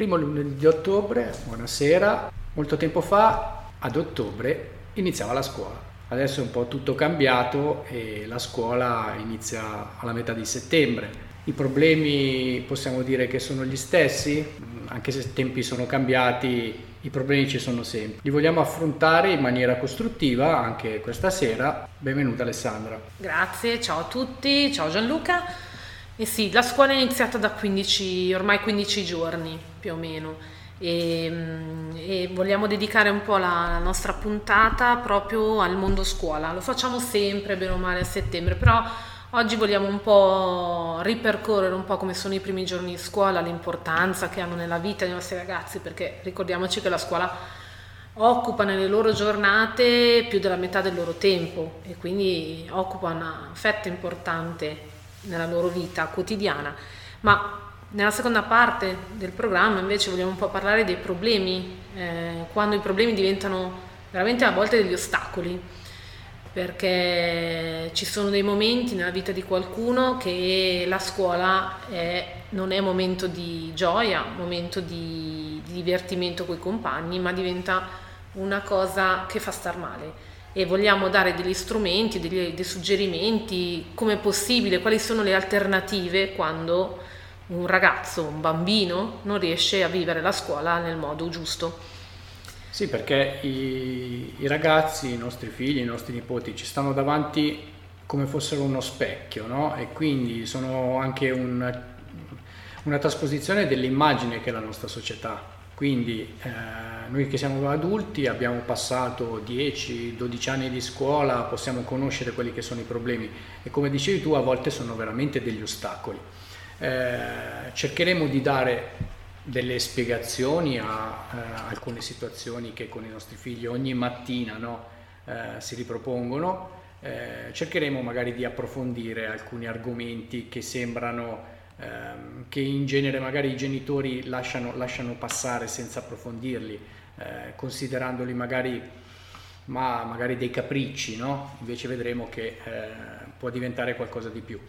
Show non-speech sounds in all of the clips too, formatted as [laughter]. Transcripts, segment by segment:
Primo lunedì di ottobre, buonasera, molto tempo fa, ad ottobre, iniziava la scuola. Adesso è un po' tutto cambiato e la scuola inizia alla metà di settembre. I problemi possiamo dire che sono gli stessi, anche se i tempi sono cambiati, i problemi ci sono sempre. Li vogliamo affrontare in maniera costruttiva anche questa sera. Benvenuta Alessandra. Grazie, ciao a tutti, ciao Gianluca. E sì, la scuola è iniziata da 15, ormai 15 giorni più o meno e, mm, e, vogliamo dedicare un po' la nostra puntata proprio al mondo scuola. Lo facciamo sempre, bene o male, a settembre, però oggi vogliamo un po' ripercorrere un po' come sono i primi giorni di scuola, l'importanza che hanno nella vita dei nostri ragazzi, perché ricordiamoci che la scuola occupa nelle loro giornate più della metà del loro tempo e quindi occupa una fetta importante nella loro vita quotidiana. Ma nella seconda parte del programma invece vogliamo un po' parlare dei problemi, eh, quando i problemi diventano veramente a volte degli ostacoli, perché ci sono dei momenti nella vita di qualcuno che la scuola è, non è momento di gioia, momento di, di divertimento con i compagni, ma diventa una cosa che fa star male e vogliamo dare degli strumenti, degli, dei suggerimenti, come è possibile, quali sono le alternative quando un ragazzo, un bambino, non riesce a vivere la scuola nel modo giusto. Sì, perché i, i ragazzi, i nostri figli, i nostri nipoti ci stanno davanti come fossero uno specchio, no? E quindi sono anche un, una trasposizione dell'immagine che la nostra società. Quindi eh, noi che siamo adulti abbiamo passato 10-12 anni di scuola, possiamo conoscere quelli che sono i problemi e come dicevi tu a volte sono veramente degli ostacoli. Eh, cercheremo di dare delle spiegazioni a, eh, alcune situazioni che con i nostri figli ogni mattina no, eh, si ripropongono. Eh, cercheremo magari di approfondire alcuni argomenti che sembrano ehm, che in genere magari i genitori lasciano, lasciano passare senza approfondirli, eh, considerandoli magari, ma magari dei capricci, no? invece vedremo che eh, può diventare qualcosa di più.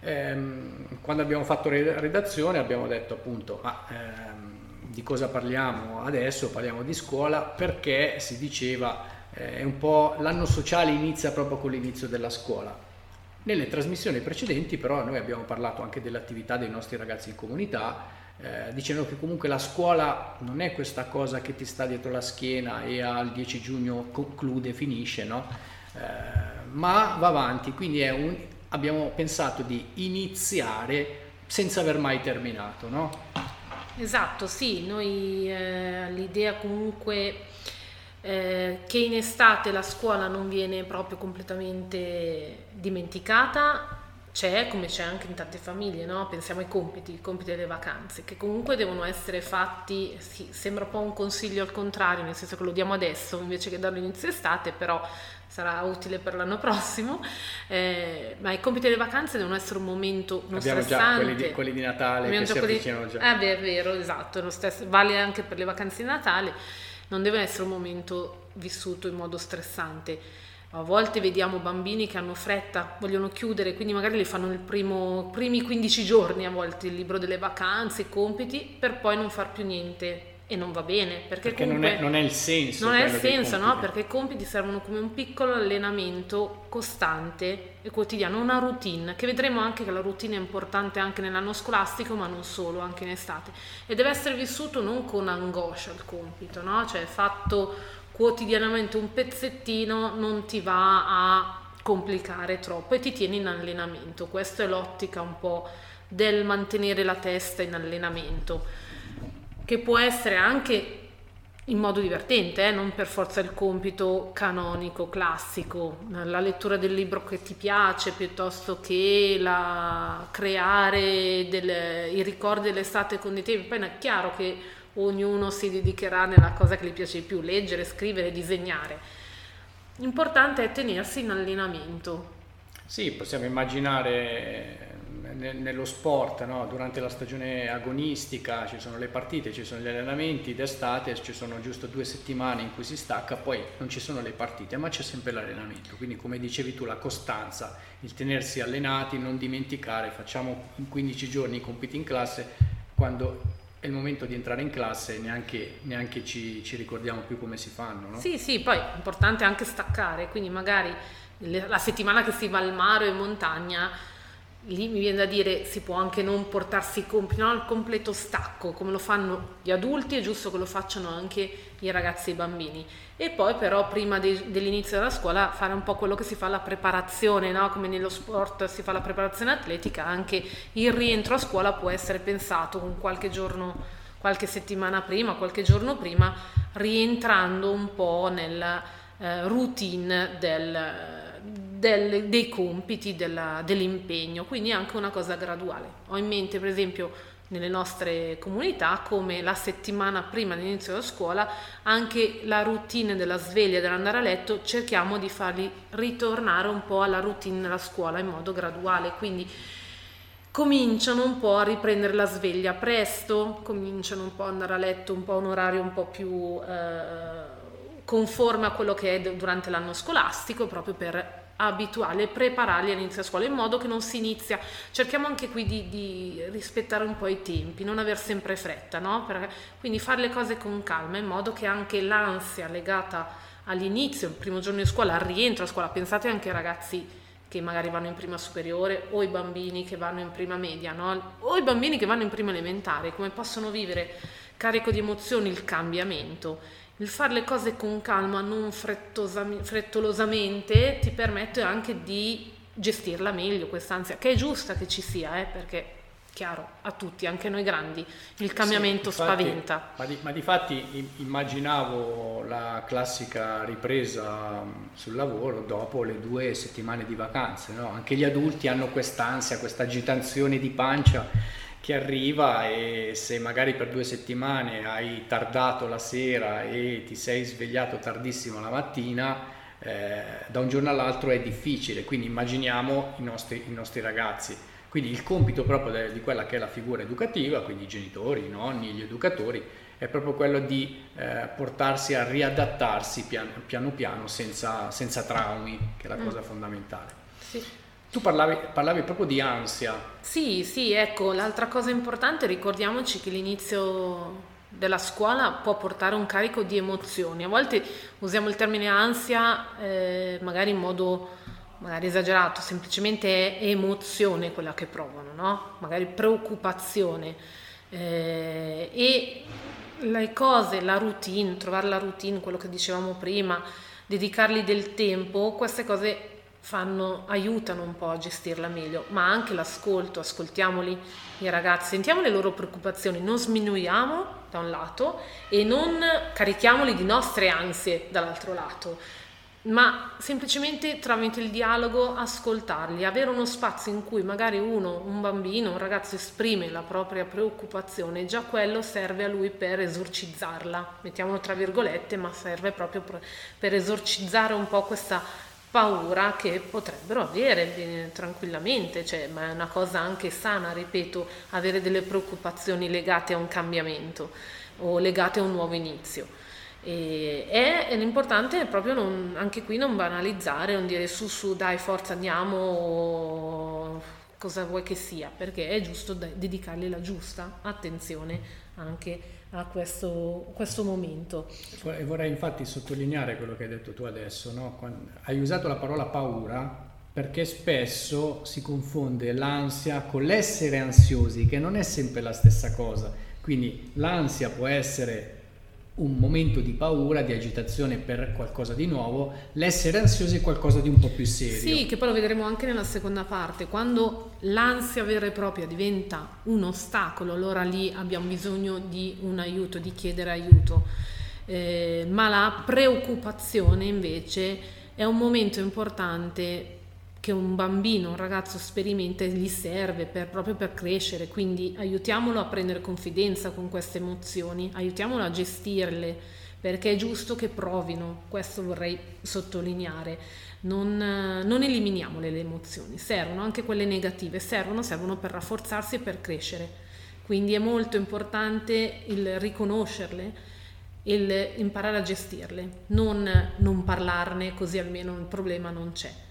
Ehm, quando abbiamo fatto redazione abbiamo detto appunto ma ehm, di cosa parliamo adesso? Parliamo di scuola perché si diceva eh, un po' l'anno sociale inizia proprio con l'inizio della scuola. Nelle trasmissioni precedenti però noi abbiamo parlato anche dell'attività dei nostri ragazzi in comunità, eh, dicendo che comunque la scuola non è questa cosa che ti sta dietro la schiena e al 10 giugno conclude, finisce, no? eh, ma va avanti, quindi un, abbiamo pensato di iniziare senza aver mai terminato, no? Esatto, sì, noi eh, l'idea comunque eh, che in estate la scuola non viene proprio completamente dimenticata, c'è come c'è anche in tante famiglie, no? pensiamo ai compiti, i compiti delle vacanze, che comunque devono essere fatti, sì, sembra un po' un consiglio al contrario, nel senso che lo diamo adesso invece che darlo inizio estate, però sarà utile per l'anno prossimo, eh, ma i compiti delle vacanze devono essere un momento non Abbiamo stressante. già quelli di, quelli di Natale che si avvicinano già. Eh beh, è vero, esatto, stesso, vale anche per le vacanze di Natale, non deve essere un momento vissuto in modo stressante. A volte vediamo bambini che hanno fretta, vogliono chiudere, quindi magari li fanno nei primi 15 giorni a volte il libro delle vacanze, i compiti, per poi non far più niente e non va bene perché, perché non, è, non, è, il senso non è il senso no? perché i compiti servono come un piccolo allenamento costante e quotidiano una routine che vedremo anche che la routine è importante anche nell'anno scolastico ma non solo anche in estate. E deve essere vissuto non con angoscia il compito no? Cioè fatto quotidianamente un pezzettino non ti va a complicare troppo e ti tieni in allenamento. Questa è l'ottica un po' del mantenere la testa in allenamento che può essere anche in modo divertente, eh? non per forza il compito canonico, classico, la lettura del libro che ti piace piuttosto che la, creare del, i ricordi dell'estate con i tempi. Poi è chiaro che ognuno si dedicherà nella cosa che gli piace di più, leggere, scrivere, disegnare. L'importante è tenersi in allenamento. Sì, possiamo immaginare nello sport, no? durante la stagione agonistica ci sono le partite, ci sono gli allenamenti, d'estate ci sono giusto due settimane in cui si stacca, poi non ci sono le partite, ma c'è sempre l'allenamento. Quindi come dicevi tu, la costanza, il tenersi allenati, non dimenticare, facciamo in 15 giorni i compiti in classe, quando è il momento di entrare in classe neanche, neanche ci, ci, ricordiamo più come si fanno. No? Sì, sì, poi è importante anche staccare, quindi magari la settimana che si va al mare o in montagna lì mi viene da dire si può anche non portarsi compiti, no? il completo stacco, come lo fanno gli adulti, è giusto che lo facciano anche i ragazzi e i bambini. E poi però prima de- dell'inizio della scuola fare un po' quello che si fa la preparazione, no? come nello sport si fa la preparazione atletica, anche il rientro a scuola può essere pensato con qualche giorno, qualche settimana prima, qualche giorno prima, rientrando un po' nella eh, routine del del, dei compiti, della, dell'impegno, quindi anche una cosa graduale. Ho in mente per esempio nelle nostre comunità come la settimana prima dell'inizio della scuola anche la routine della sveglia e dell'andare a letto cerchiamo di farli ritornare un po' alla routine della scuola in modo graduale quindi cominciano un po' a riprendere la sveglia presto cominciano un po' ad andare a letto un po' un orario un po' più eh, conforme a quello che è durante l'anno scolastico proprio per abituale, prepararli all'inizio a scuola in modo che non si inizia. Cerchiamo anche qui di, di rispettare un po' i tempi, non aver sempre fretta, no? Per, quindi fare le cose con calma in modo che anche l'ansia legata all'inizio, il primo giorno di scuola, al rientro a scuola, pensate anche ai ragazzi che magari vanno in prima superiore o i bambini che vanno in prima media, no? o i bambini che vanno in prima elementare, come possono vivere carico di emozioni il cambiamento il fare le cose con calma, non frettolosamente, ti permette anche di gestirla meglio quest'ansia, che è giusta che ci sia, eh, perché chiaro, a tutti, anche noi grandi, il cambiamento sì, infatti, spaventa. Ma di, ma di, fatti immaginavo la classica ripresa sul lavoro dopo le due settimane di vacanze, no? anche gli adulti hanno quest'ansia, questa agitazione di pancia che arriva e se magari per due settimane hai tardato la sera e ti sei svegliato tardissimo la mattina, eh, da un giorno all'altro è difficile, quindi immaginiamo i nostri, i nostri ragazzi. Quindi il compito proprio de, di quella che è la figura educativa, quindi i genitori, i nonni, gli educatori, è proprio quello di eh, portarsi a riadattarsi piano piano, piano senza, senza, traumi, che è la mm. cosa fondamentale. Sì. Tu parlavi, parlavi, proprio di ansia. Sì, sì, ecco, l'altra cosa importante, ricordiamoci che l'inizio della scuola può portare un carico di emozioni. A volte usiamo il termine ansia eh, magari in modo magari esagerato, semplicemente è emozione quella che provano, no? Magari preoccupazione. Eh, e le cose, la routine, trovare la routine, quello che dicevamo prima, dedicargli del tempo, queste cose fanno, aiutano un po' a gestirla meglio, ma anche l'ascolto, ascoltiamoli i ragazzi, sentiamo le loro preoccupazioni, non sminuiamo da un lato e non carichiamoli di nostre ansie dall'altro lato, ma semplicemente tramite il dialogo ascoltarli, avere uno spazio in cui magari uno, un bambino, un ragazzo esprime la propria preoccupazione, già quello serve a lui per esorcizzarla, mettiamolo tra virgolette, ma serve proprio per esorcizzare un po' questa paura che potrebbero avere eh, tranquillamente, cioè, ma è una cosa anche sana, ripeto, avere delle preoccupazioni legate a un cambiamento o legate a un nuovo inizio. E, è, l'importante è proprio non, anche qui non banalizzare, non dire su su dai forza andiamo cosa vuoi che sia, perché è giusto dedicargli la giusta attenzione anche a questo, questo momento. Vorrei infatti sottolineare quello che hai detto tu adesso, no? hai usato la parola paura perché spesso si confonde l'ansia con l'essere ansiosi, che non è sempre la stessa cosa. Quindi l'ansia può essere un momento di paura, di agitazione per qualcosa di nuovo, l'essere ansiosi è qualcosa di un po' più serio. Sì, che poi lo vedremo anche nella seconda parte, quando l'ansia vera e propria diventa un ostacolo, allora lì abbiamo bisogno di un aiuto, di chiedere aiuto. Eh, ma la preoccupazione invece è un momento importante che un bambino, un ragazzo sperimenta e gli serve per, proprio per crescere, quindi aiutiamolo a prendere confidenza con queste emozioni, aiutiamolo a gestirle, perché è giusto che provino, questo vorrei sottolineare, non, non eliminiamo le emozioni, servono anche quelle negative, servono, servono per rafforzarsi e per crescere, quindi è molto importante il riconoscerle, il imparare a gestirle, non, non parlarne così almeno il problema non c'è.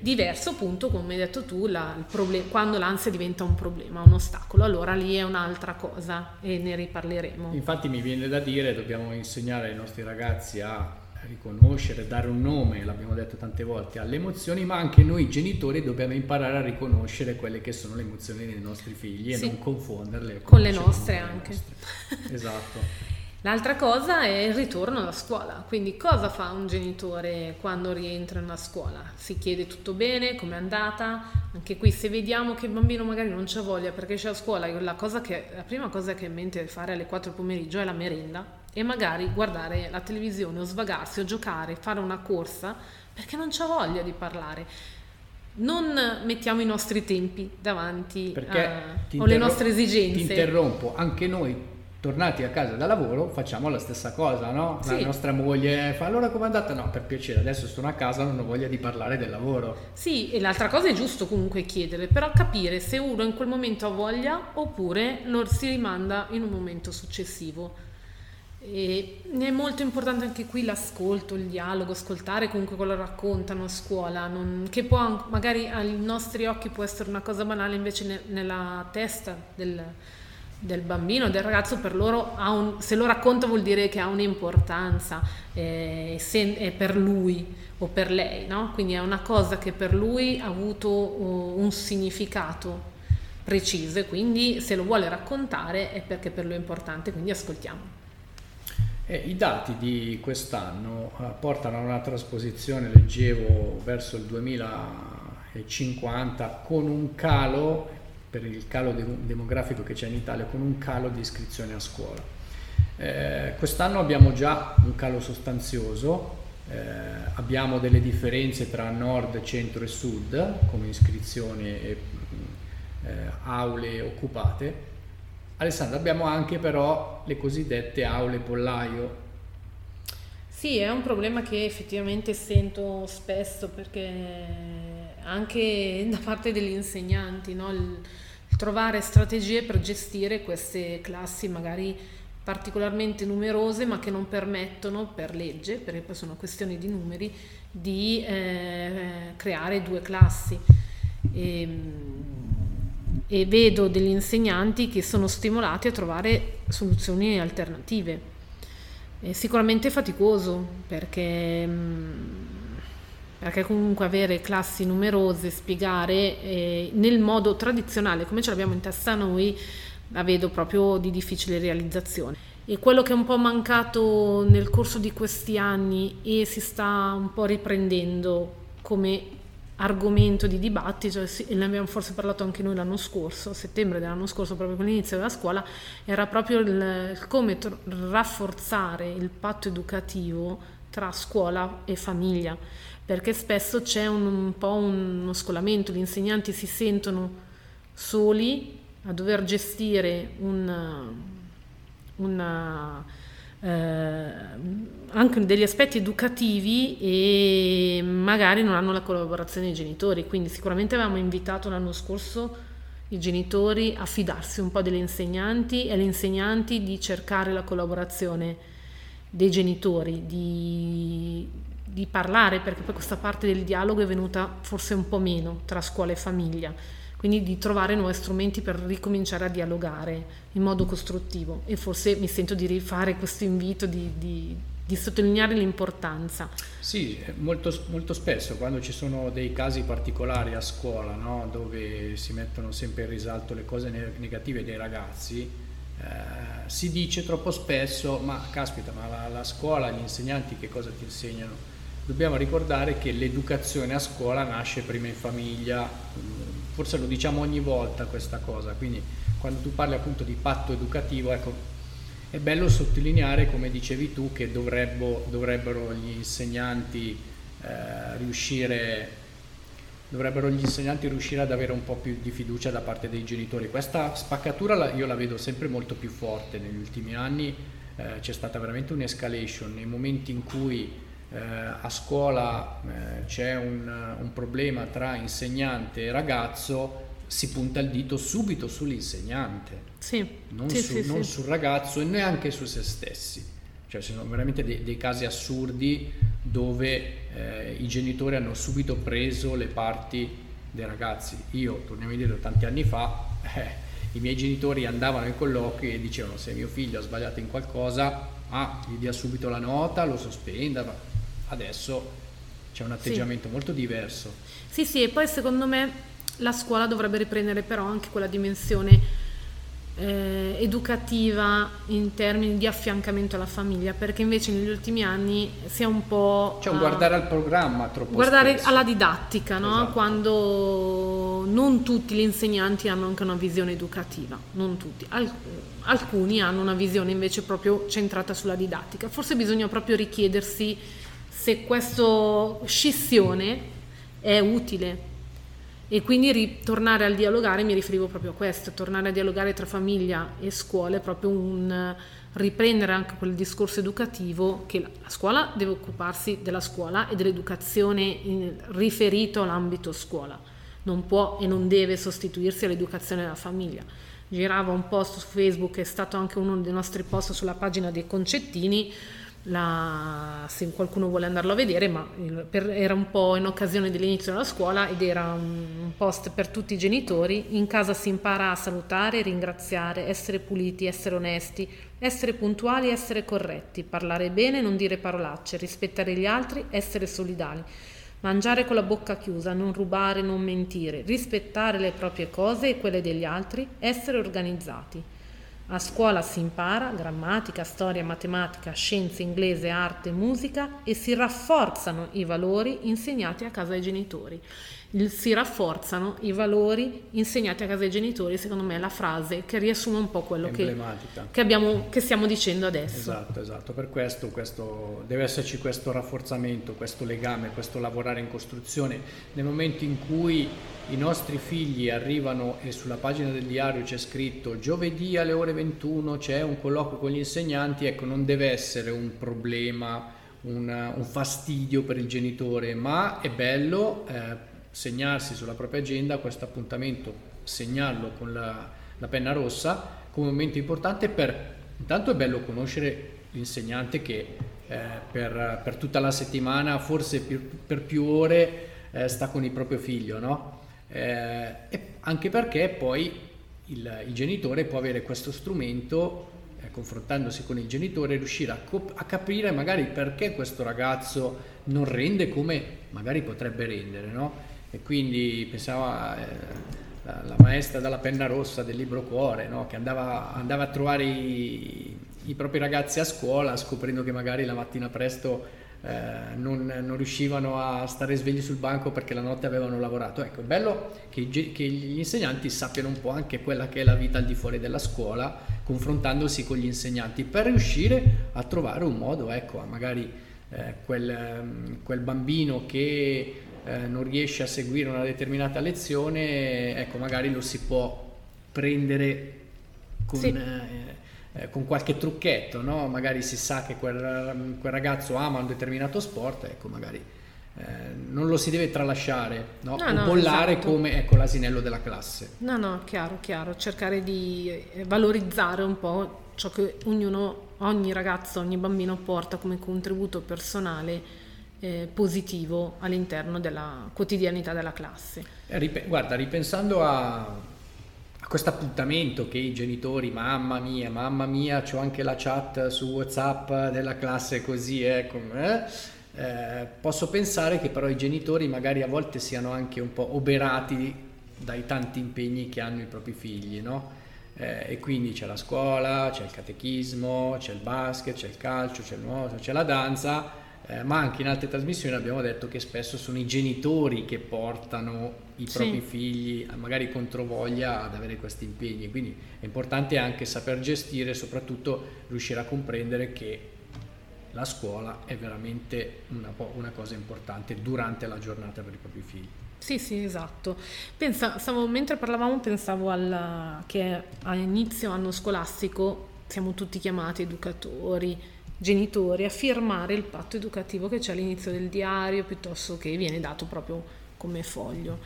Diverso appunto, come hai detto tu, la, problem- quando l'ansia diventa un problema, un ostacolo, allora lì è un'altra cosa e ne riparleremo. Infatti mi viene da dire, dobbiamo insegnare ai nostri ragazzi a riconoscere, dare un nome, l'abbiamo detto tante volte, alle emozioni, ma anche noi genitori dobbiamo imparare a riconoscere quelle che sono le emozioni dei nostri figli sì. e non confonderle con, con le nostre anche. Le nostre. esatto. L'altra cosa è il ritorno alla scuola, quindi cosa fa un genitore quando rientra in una scuola? Si chiede tutto bene, com'è andata? Anche qui se vediamo che il bambino magari non c'ha voglia perché c'è a scuola, la, che, la prima cosa che ha in mente fare alle 4 pomeriggio è la merenda e magari guardare la televisione o svagarsi o giocare, fare una corsa perché non c'ha voglia di parlare non mettiamo i nostri tempi davanti a, o le nostre esigenze. Ti interrompo, anche noi tornati a casa da lavoro facciamo la stessa cosa, no? La sì. nostra moglie fa allora com'è andata? No, per piacere, adesso sono a casa, non ho voglia di parlare del lavoro. Sì, e l'altra cosa è giusto comunque chiedere, però capire se uno in quel momento ha voglia oppure lo si rimanda in un momento successivo. E è molto importante anche qui l'ascolto, il dialogo, ascoltare comunque quello che raccontano a scuola, non, che può magari ai nostri occhi può essere una cosa banale, invece ne, nella testa del, del bambino, del ragazzo, per loro un, se lo racconta vuol dire che ha un'importanza eh, se, è per lui o per lei, no? quindi è una cosa che per lui ha avuto uh, un significato preciso e quindi se lo vuole raccontare è perché per lui è importante, quindi ascoltiamo. Eh, I dati di quest'anno uh, portano a una trasposizione, leggevo, verso il 2050 con un calo per il calo de- demografico che c'è in Italia, con un calo di iscrizioni a scuola. Eh, quest'anno abbiamo già un calo sostanzioso, eh, abbiamo delle differenze tra nord, centro e sud come iscrizioni e eh, aule occupate. Alessandra, abbiamo anche però le cosiddette aule pollaio. Sì, è un problema che effettivamente sento spesso perché anche da parte degli insegnanti, no? il, il trovare strategie per gestire queste classi magari particolarmente numerose ma che non permettono per legge, perché poi sono questioni di numeri, di eh, creare due classi. E, e, vedo degli insegnanti che sono stimolati a trovare soluzioni alternative. È sicuramente faticoso perché mh, perché comunque avere classi numerose, spiegare eh, nel modo tradizionale come ce l'abbiamo in testa noi, la vedo proprio di difficile realizzazione. E quello che è un po' mancato nel corso di questi anni e si sta un po' riprendendo come argomento di dibattito, e ne abbiamo forse parlato anche noi l'anno scorso, a settembre dell'anno scorso, proprio con l'inizio della scuola, era proprio il, come rafforzare il patto educativo tra scuola e famiglia perché spesso c'è un, un po' uno scolamento, gli insegnanti si sentono soli a dover gestire una, una eh, anche degli aspetti educativi e magari non hanno la collaborazione dei genitori. Quindi sicuramente avevamo invitato l'anno scorso i genitori a fidarsi un po' degli insegnanti e agli insegnanti di cercare la collaborazione dei genitori, di di parlare, perché poi questa parte del dialogo è venuta forse un po' meno tra scuola e famiglia, quindi di trovare nuovi strumenti per ricominciare a dialogare in modo costruttivo e forse mi sento di rifare questo invito di, di, di sottolineare l'importanza. Sì, molto, molto, spesso quando ci sono dei casi particolari a scuola no, dove si mettono sempre in risalto le cose negative dei ragazzi, eh, si dice troppo spesso ma caspita ma la, la scuola, gli insegnanti che cosa ti insegnano? dobbiamo ricordare che l'educazione a scuola nasce prima in famiglia, forse lo diciamo ogni volta questa cosa, quindi quando tu parli appunto di patto educativo, ecco, è bello sottolineare, come dicevi tu, che dovrebbo, dovrebbero gli insegnanti eh, riuscire dovrebbero gli insegnanti riuscire ad avere un po' più di fiducia da parte dei genitori. Questa spaccatura io la vedo sempre molto più forte negli ultimi anni, eh, c'è stata veramente un'escalation nei momenti in cui eh, a scuola eh, c'è un, un, problema tra insegnante e ragazzo, si punta il dito subito sull'insegnante, sì. non, sì, su, sì, non sul ragazzo e neanche su se stessi. Cioè, ci sono veramente dei, dei casi assurdi dove eh, i genitori hanno subito preso le parti dei ragazzi. Io, torniamo indietro tanti anni fa, [laughs] eh, i miei genitori andavano ai colloqui e dicevano se mio figlio ha sbagliato in qualcosa, ah, gli dia subito la nota, lo sospenda. Adesso c'è un atteggiamento sì. molto diverso. Sì, sì, e poi secondo me la scuola dovrebbe riprendere però anche quella dimensione eh, educativa in termini di affiancamento alla famiglia, perché invece negli ultimi anni si è un po'... Cioè un uh, guardare al programma troppo Guardare spesso. alla didattica, no? esatto. quando non tutti gli insegnanti hanno anche una visione educativa, non tutti. Al- alcuni hanno una visione invece proprio centrata sulla didattica. Forse bisogna proprio richiedersi se questa scissione è utile e quindi ritornare al dialogare, mi riferivo proprio a questo, tornare a dialogare tra famiglia e scuola è proprio un riprendere anche quel discorso educativo che la scuola deve occuparsi della scuola e dell'educazione riferito all'ambito scuola, non può e non deve sostituirsi all'educazione della famiglia. Girava un post su Facebook, è stato anche uno dei nostri post sulla pagina dei concettini, la, se qualcuno vuole andarlo a vedere, ma per, era un po' in occasione dell'inizio della scuola ed era un, post per tutti i genitori. In casa si impara a salutare, ringraziare, essere puliti, essere onesti, essere puntuali, essere corretti, parlare bene, non dire parolacce, rispettare gli altri, essere solidali. Mangiare con la bocca chiusa, non rubare, non mentire, rispettare le proprie cose e quelle degli altri, essere organizzati. A scuola si impara grammatica, storia, matematica, scienze, inglese, arte, musica e si rafforzano i valori insegnati a casa ai genitori si rafforzano i valori insegnati a casa ai genitori, secondo me è la frase che riassume un po' quello che, che, abbiamo, che, stiamo dicendo adesso. Esatto, esatto, per questo, questo, deve esserci questo rafforzamento, questo legame, questo lavorare in costruzione. Nel momento in cui i nostri figli arrivano e sulla pagina del diario c'è scritto giovedì alle ore 21 c'è un colloquio con gli insegnanti, ecco non deve essere un problema, un, un fastidio per il genitore, ma è bello. Eh, segnarsi sulla propria agenda questo appuntamento, segnarlo con la, la penna rossa come un momento importante per, intanto è bello conoscere l'insegnante che eh, per, per, tutta la settimana, forse per, per più ore, eh, sta con il proprio figlio, no? Eh, anche perché poi il, il, genitore può avere questo strumento, eh, confrontandosi con il genitore, riuscire a, cop- a capire magari perché questo ragazzo non rende come magari potrebbe rendere, no? E quindi pensava eh, la, la, maestra dalla penna rossa del libro cuore no? che andava, andava, a trovare i, i, propri ragazzi a scuola scoprendo che magari la mattina presto eh, non, non, riuscivano a stare svegli sul banco perché la notte avevano lavorato. Ecco, è bello che, che, gli insegnanti sappiano un po' anche quella che è la vita al di fuori della scuola, confrontandosi con gli insegnanti, per riuscire a trovare un modo, ecco, magari eh, quel, quel, bambino che eh, non riesce a seguire una determinata lezione, ecco, magari lo si può prendere con, sì. eh, eh, con qualche trucchetto, no? magari si sa che quel, quel, ragazzo ama un determinato sport, ecco, magari eh, non lo si deve tralasciare no? no o no, bollare esatto. come ecco, l'asinello della classe. No, no, chiaro, chiaro, cercare di valorizzare un po' ciò che ognuno, ogni ragazzo, ogni bambino porta come contributo personale eh, positivo all'interno della quotidianità della classe. Eh, guarda, ripensando a, a questo appuntamento che i genitori, mamma mia, mamma mia, c'ho anche la chat su WhatsApp della classe così, ecco, eh, eh, posso pensare che però i genitori magari a volte siano anche un po' oberati dai tanti impegni che hanno i propri figli, no? Eh, e quindi c'è la scuola, c'è il catechismo, c'è il basket, c'è il calcio, c'è il nuoto, c'è la danza eh, ma anche in altre trasmissioni abbiamo detto che spesso sono i genitori che portano i propri sì. figli, magari contro voglia, ad avere questi impegni. Quindi è importante anche saper gestire e soprattutto riuscire a comprendere che la scuola è veramente una, una cosa importante durante la giornata per i propri figli. Sì, sì, esatto. Pensa, stavo, mentre parlavamo pensavo alla, che a inizio anno scolastico siamo tutti chiamati educatori, genitori a firmare il patto educativo che c'è all'inizio del diario piuttosto che viene dato proprio come foglio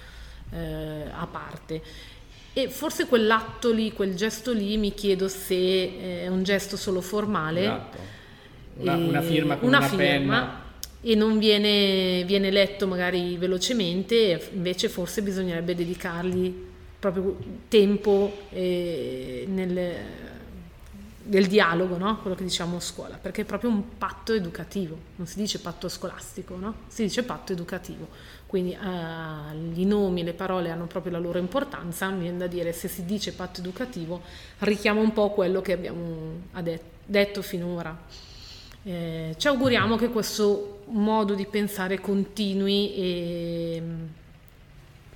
eh, a parte. E forse quell'atto lì, quel gesto lì, mi chiedo se è un gesto solo formale. Esatto. Una, una firma con una, una firma, penna. e non viene, viene letto magari velocemente, invece forse bisognerebbe dedicargli proprio tempo eh, nel, nel, dialogo, no? quello che diciamo a scuola, perché è proprio un patto educativo, non si dice patto scolastico, no? si dice patto educativo. Quindi eh, i nomi le parole hanno proprio la loro importanza, mi viene da dire se si dice patto educativo richiama un po' quello che abbiamo detto finora. Eh, ci auguriamo che questo modo di pensare continui e,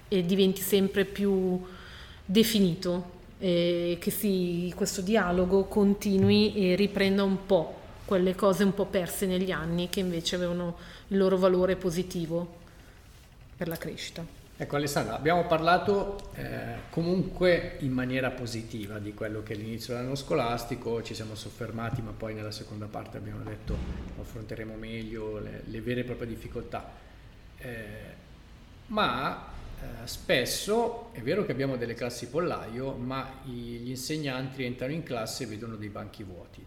e diventi sempre più definito, e che si, questo dialogo continui e riprenda un po' quelle cose un po' perse negli anni che invece avevano il loro valore positivo per la crescita. Ecco Alessandra, abbiamo parlato eh, comunque in maniera positiva di quello che è l'inizio dell'anno scolastico, ci siamo soffermati ma poi nella seconda parte abbiamo detto affronteremo meglio le, le vere e proprie difficoltà. Eh, ma eh, spesso è vero che abbiamo delle classi pollaio, ma i, gli insegnanti entrano in classe e vedono dei banchi vuoti.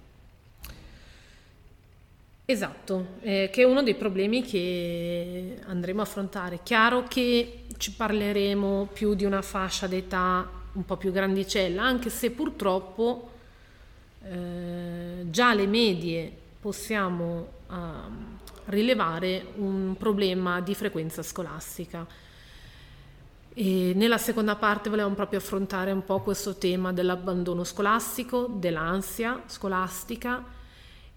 Esatto, eh, che è uno dei problemi che andremo a affrontare. Chiaro che ci parleremo più di una fascia d'età un po' più grandicella, anche se purtroppo eh, già alle medie possiamo uh, rilevare un problema di frequenza scolastica. E nella seconda parte volevamo proprio affrontare un po' questo tema dell'abbandono scolastico, dell'ansia scolastica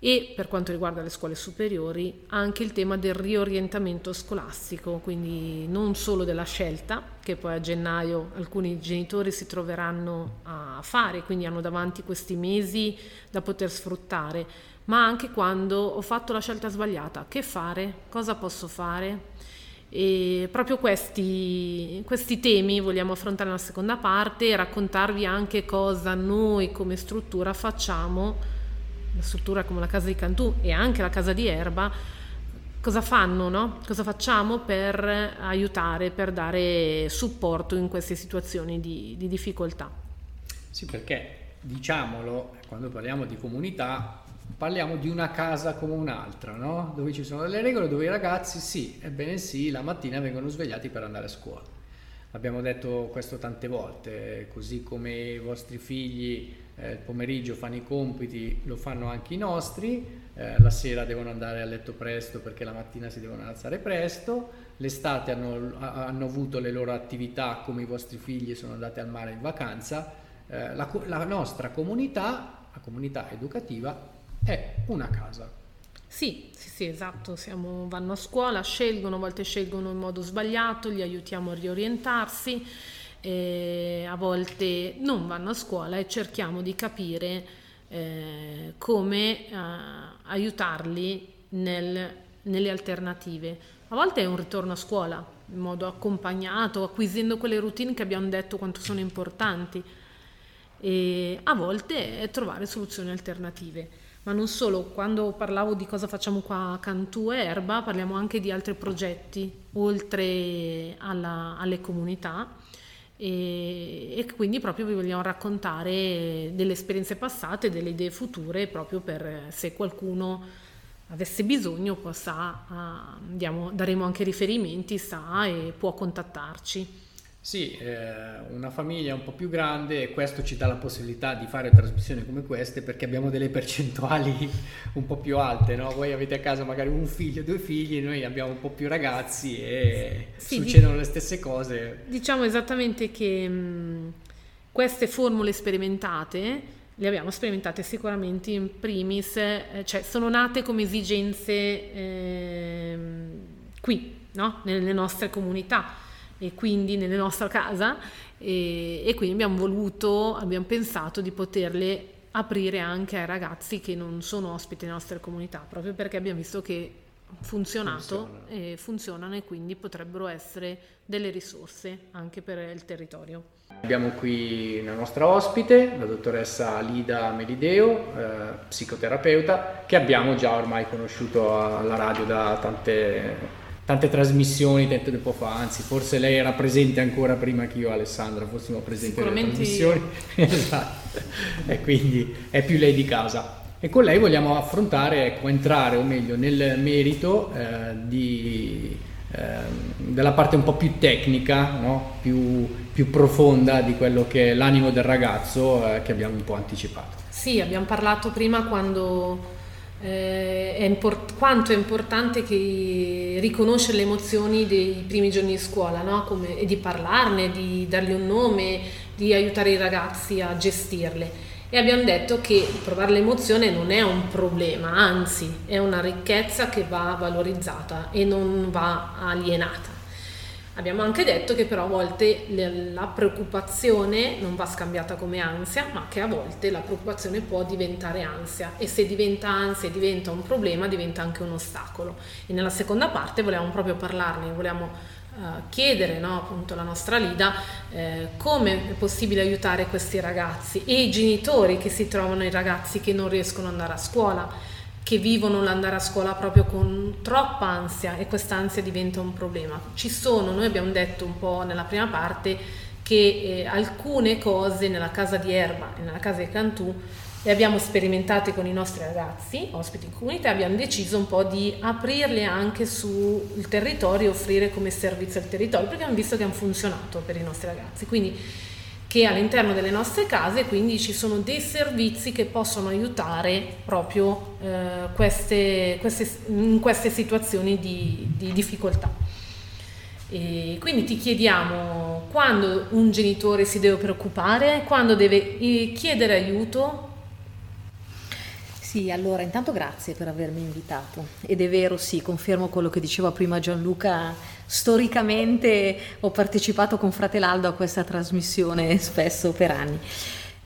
e per quanto riguarda le scuole superiori anche il tema del riorientamento scolastico, quindi non solo della scelta, che poi a gennaio alcuni genitori si troveranno a fare, quindi hanno davanti questi mesi da poter sfruttare, ma anche quando ho fatto la scelta sbagliata, che fare, cosa posso fare. E proprio questi, questi temi vogliamo affrontare nella seconda parte e raccontarvi anche cosa noi come struttura facciamo la struttura come la casa di Cantù e anche la casa di Erba, cosa fanno, no? cosa facciamo per aiutare, per dare supporto in queste situazioni di, di difficoltà. Sì, perché diciamolo, quando parliamo di comunità, parliamo di una casa come un'altra, no? dove ci sono delle regole, dove i ragazzi, sì, ebbene sì, la mattina vengono svegliati per andare a scuola. Abbiamo detto questo tante volte, così come i vostri figli eh, il pomeriggio fanno i compiti, lo fanno anche i nostri, eh, la sera devono andare a letto presto perché la mattina si devono alzare presto, l'estate hanno, hanno avuto le loro attività come i vostri figli sono andati al mare in vacanza, eh, la, la nostra comunità, la comunità educativa, è una casa. Sì, sì, sì, esatto, Siamo, vanno a scuola, scelgono, a volte scelgono in modo sbagliato, li aiutiamo a riorientarsi, a volte non vanno a scuola e cerchiamo di capire eh, come eh, aiutarli nel, nelle alternative. A volte è un ritorno a scuola, in modo accompagnato, acquisendo quelle routine che abbiamo detto quanto sono importanti, e a volte è trovare soluzioni alternative ma non solo, quando parlavo di cosa facciamo qua a Cantù e Erba, parliamo anche di altri progetti oltre alla, alle comunità e, e, quindi proprio vi vogliamo raccontare delle esperienze passate, delle idee future, proprio per se qualcuno avesse bisogno, possa, uh, diamo, daremo anche riferimenti, sa e può contattarci. Sì, eh, una famiglia un po' più grande e questo ci dà la possibilità di fare trasmissioni come queste perché abbiamo delle percentuali [laughs] un po' più alte, no? Voi avete a casa magari un figlio, due figli, noi abbiamo un po' più ragazzi e sì, succedono le stesse cose. Diciamo esattamente che mh, queste formule sperimentate le abbiamo sperimentate sicuramente in primis, eh, cioè sono nate come esigenze eh, qui, no? nelle nostre comunità e quindi nella nostra casa e, e quindi abbiamo voluto, abbiamo pensato di poterle aprire anche ai ragazzi che non sono ospiti nelle nostre comunità, proprio perché abbiamo visto che funzionato Funziona. e funzionano e quindi potrebbero essere delle risorse anche per il territorio. Abbiamo qui la nostra ospite, la dottoressa Lida Melideo, eh, psicoterapeuta, che abbiamo già ormai conosciuto alla radio da tante tante trasmissioni tanto tempo fa, anzi forse lei era presente ancora prima che io Alessandra fossimo presenti nelle trasmissioni, [laughs] esatto, e quindi è più lei di casa. e con lei vogliamo affrontare, ecco, entrare o meglio nel merito eh, di, eh, della parte un po' più tecnica, no? più, più, profonda di quello che è l'animo del ragazzo eh, che abbiamo un po' anticipato. Sì, abbiamo parlato prima quando eh, è import- quanto è importante che riconoscere le emozioni dei primi giorni di scuola no? Come, e di parlarne, di dargli un nome, di aiutare i ragazzi a gestirle. E abbiamo detto che provare l'emozione non è un problema, anzi è una ricchezza che va valorizzata e non va alienata. Abbiamo anche detto che però a volte la preoccupazione non va scambiata come ansia, ma che a volte la preoccupazione può diventare ansia e se diventa ansia e diventa un problema diventa anche un ostacolo. E nella seconda parte volevamo proprio parlarne, volevamo uh, chiedere no, appunto alla nostra Lida eh, come è possibile aiutare questi ragazzi e i genitori che si trovano i ragazzi che non riescono ad andare a scuola che vivono l'andare a scuola proprio con troppa ansia e questa ansia diventa un problema. Ci sono, noi abbiamo detto un po' nella prima parte, che eh, alcune cose nella casa di Erba e nella casa di Cantù le abbiamo sperimentate con i nostri ragazzi, ospiti in comunità, abbiamo deciso un po' di aprirle anche sul territorio e offrire come servizio al territorio, perché abbiamo visto che hanno funzionato per i nostri ragazzi. Quindi che all'interno delle nostre case quindi ci sono dei servizi che possono aiutare proprio eh, queste, queste, in queste situazioni di, di difficoltà. E quindi ti chiediamo quando un genitore si deve preoccupare, quando deve eh, chiedere aiuto? Sì, allora intanto grazie per avermi invitato. Ed è vero, sì, confermo quello che diceva prima Gianluca, storicamente ho partecipato con Fratelaldo a questa trasmissione spesso per anni.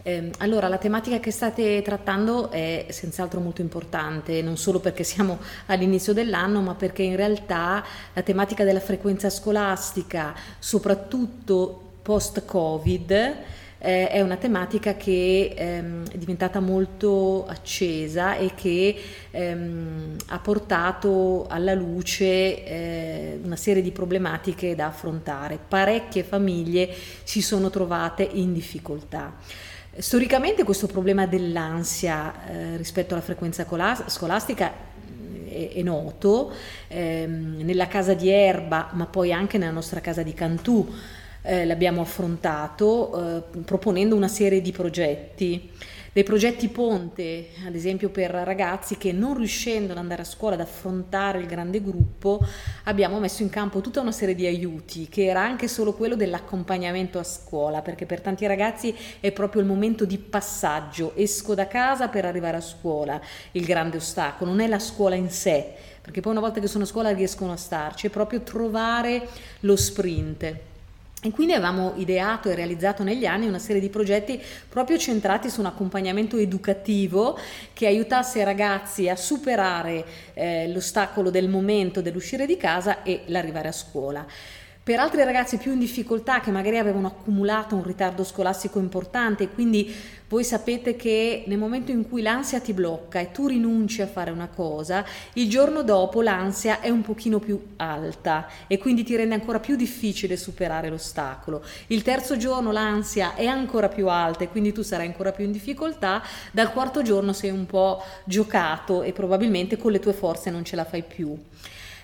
Eh, allora, la tematica che state trattando è senz'altro molto importante, non solo perché siamo all'inizio dell'anno, ma perché in realtà la tematica della frequenza scolastica, soprattutto post-Covid, eh, è una tematica che ehm, è diventata molto accesa e che ehm, ha portato alla luce eh, una serie di problematiche da affrontare. Parecchie famiglie si sono trovate in difficoltà. Storicamente questo problema dell'ansia eh, rispetto alla frequenza scolastica è, è noto, ehm, nella casa di Erba, ma poi anche nella nostra casa di Cantù eh, l'abbiamo affrontato eh, proponendo una serie di progetti, dei progetti ponte, ad esempio per ragazzi che non riuscendo ad andare a scuola ad affrontare il grande gruppo, abbiamo messo in campo tutta una serie di aiuti, che era anche solo quello dell'accompagnamento a scuola, perché per tanti ragazzi è proprio il momento di passaggio, esco da casa per arrivare a scuola, il grande ostacolo, non è la scuola in sé, perché poi una volta che sono a scuola riescono a starci, è proprio trovare lo sprint. E quindi avevamo ideato e realizzato negli anni una serie di progetti proprio centrati su un accompagnamento educativo che aiutasse i ragazzi a superare eh, l'ostacolo del momento dell'uscire di casa e l'arrivare a scuola. Per altri ragazzi più in difficoltà che magari avevano accumulato un ritardo scolastico importante quindi voi sapete che nel momento in cui l'ansia ti blocca e tu rinunci a fare una cosa, il giorno dopo l'ansia è un pochino più alta e quindi ti rende ancora più difficile superare l'ostacolo. Il terzo giorno l'ansia è ancora più alta e quindi tu sarai ancora più in difficoltà, dal quarto giorno sei un po' giocato e probabilmente con le tue forze non ce la fai più.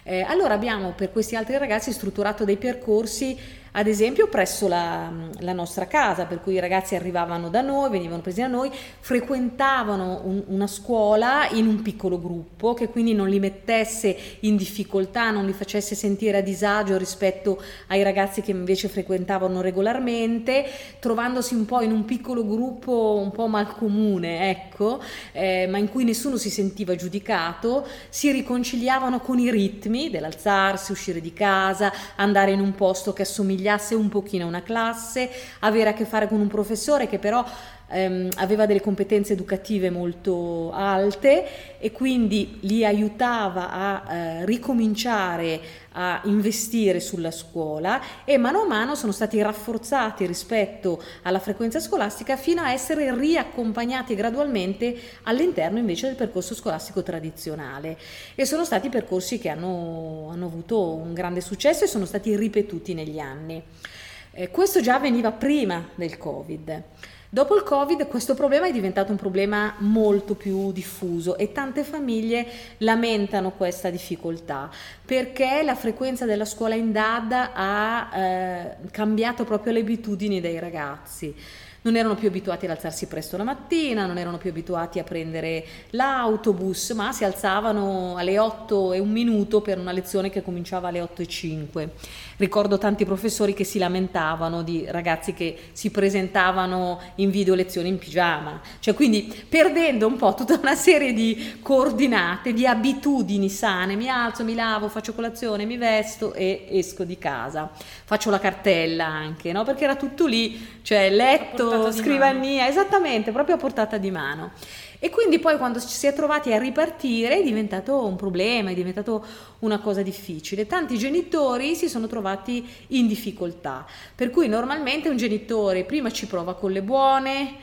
Eh, allora abbiamo per questi altri ragazzi strutturato dei percorsi ad esempio presso la, la, nostra casa, per cui i ragazzi arrivavano da noi, venivano presi da noi, frequentavano un, una scuola in un piccolo gruppo che quindi non li mettesse in difficoltà, non li facesse sentire a disagio rispetto ai ragazzi che invece frequentavano regolarmente, trovandosi un po' in un piccolo gruppo un po' malcomune, ecco, eh, ma in cui nessuno si sentiva giudicato, si riconciliavano con i ritmi dell'alzarsi, uscire di casa, andare in un posto che assomiglia assomigliasse un pochino una classe, avere a che fare con un professore che però ehm, aveva delle competenze educative molto alte e quindi li aiutava a eh, ricominciare a investire sulla scuola e mano a mano sono stati rafforzati rispetto alla frequenza scolastica fino a essere riaccompagnati gradualmente all'interno invece del percorso scolastico tradizionale e sono stati percorsi che hanno, hanno avuto un grande successo e sono stati ripetuti negli anni. Eh, questo già avveniva prima del Covid. Dopo il Covid questo problema è diventato un problema molto più diffuso e tante famiglie lamentano questa difficoltà perché la frequenza della scuola in DAD ha eh, cambiato proprio le abitudini dei ragazzi non erano più abituati ad alzarsi presto la mattina, non erano più abituati a prendere l'autobus, ma si alzavano alle 8 e un minuto per una lezione che cominciava alle 8 e 5. Ricordo tanti professori che si lamentavano di ragazzi che si presentavano in video lezioni in pigiama, cioè quindi perdendo un po' tutta una serie di coordinate, di abitudini sane, mi alzo, mi lavo, faccio colazione, mi vesto e esco di casa. Faccio la cartella anche, no? Perché era tutto lì, cioè letto, scrivania, esattamente, proprio a portata di mano. E quindi poi quando ci si è trovati a ripartire è diventato un problema, è diventato una cosa difficile. Tanti genitori si sono trovati in difficoltà, per cui normalmente un genitore prima ci prova con le buone,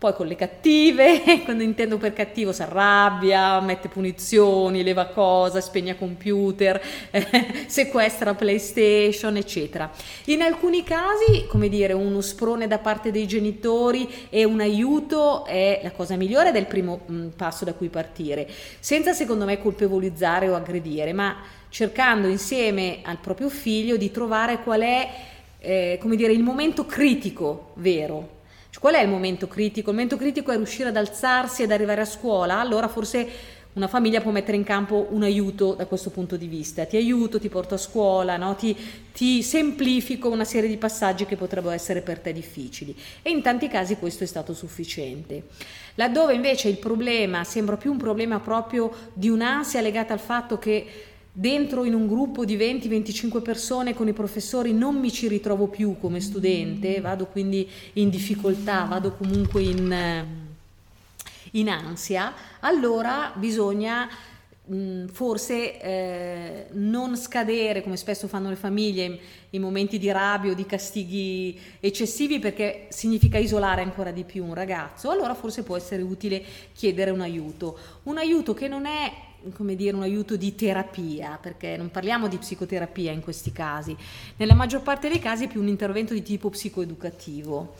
poi con le cattive, [laughs] quando intendo per cattivo si arrabbia, mette punizioni, leva cose, spegne computer, eh, [laughs] sequestra PlayStation, eccetera. In alcuni casi, come dire, uno sprone da parte dei genitori e un aiuto è la cosa migliore ed è il primo mh, mm, passo da cui partire, senza secondo me colpevolizzare o aggredire, ma cercando insieme al proprio figlio di trovare qual è, eh, come dire, il momento critico vero qual è il momento critico? Il momento critico è riuscire ad alzarsi ed arrivare a scuola, allora forse una famiglia può mettere in campo un aiuto da questo punto di vista. Ti aiuto, ti porto a scuola, no? ti, ti, semplifico una serie di passaggi che potrebbero essere per te difficili. E in tanti casi questo è stato sufficiente. Laddove invece il problema sembra più un problema proprio di un'ansia legata al fatto che dentro in un gruppo di 20-25 persone con i professori non mi ci ritrovo più come studente, vado quindi in difficoltà, vado comunque in, eh, in ansia, allora bisogna forse eh, non scadere come spesso fanno le famiglie in momenti di rabbia o di castighi eccessivi perché significa isolare ancora di più un ragazzo, allora forse può essere utile chiedere un aiuto. Un aiuto che non è come dire, un aiuto di terapia, perché non parliamo di psicoterapia in questi casi, nella maggior parte dei casi è più un intervento di tipo psicoeducativo.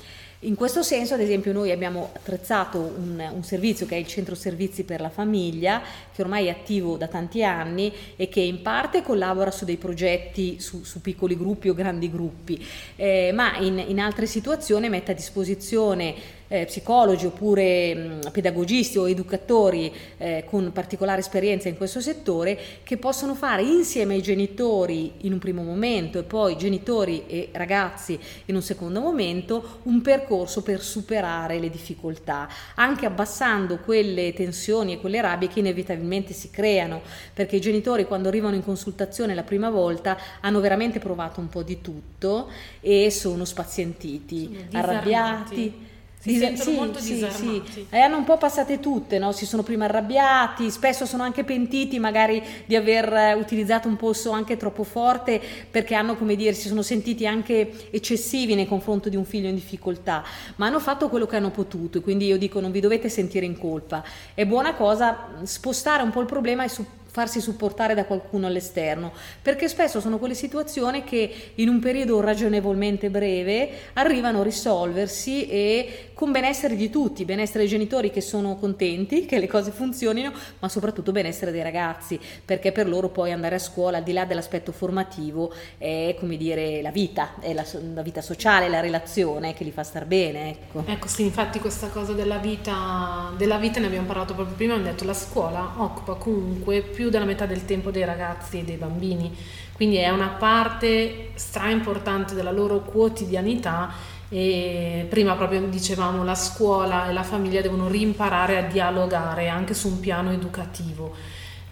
In questo senso, ad esempio, noi abbiamo attrezzato un, un, servizio che è il Centro Servizi per la Famiglia, che ormai è attivo da tanti anni e che in parte collabora su dei progetti su, su piccoli gruppi o grandi gruppi, eh, ma in, in altre situazioni mette a disposizione eh, psicologi oppure mh, pedagogisti o educatori eh, con particolare esperienza in questo settore che possono fare insieme ai genitori in un primo momento e poi genitori e ragazzi in un secondo momento un percorso per superare le difficoltà, anche abbassando quelle tensioni e quelle rabbie che inevitabilmente si creano, perché i genitori quando arrivano in consultazione la prima volta hanno veramente provato un po' di tutto e sono spazientiti, arrabbiati si Dis- sentono sì, molto sì, disarmati. Sì. E hanno un po' passate tutte, no? si sono prima arrabbiati, spesso sono anche pentiti magari di aver eh, utilizzato un polso anche troppo forte perché hanno, come dire, si sono sentiti anche eccessivi nei confronti di un figlio in difficoltà, ma hanno fatto quello che hanno potuto e quindi io dico non vi dovete sentire in colpa. È buona cosa spostare un po' il problema e su farsi supportare da qualcuno all'esterno, perché spesso sono quelle situazioni che in un periodo ragionevolmente breve arrivano a risolversi e con benessere di tutti, benessere dei genitori che sono contenti [laughs] che le cose funzionino, ma soprattutto benessere dei ragazzi, perché per loro poi andare a scuola, al di là dell'aspetto formativo, è come dire la vita, è la, la vita sociale, la relazione che li fa star bene. Ecco. ecco sì, infatti questa cosa della vita, della vita ne abbiamo parlato proprio prima, abbiamo detto la scuola occupa comunque più della metà del tempo dei ragazzi e dei bambini, quindi è una parte stra importante della loro quotidianità e prima proprio dicevamo la scuola e la famiglia devono rimparare a dialogare anche su un piano educativo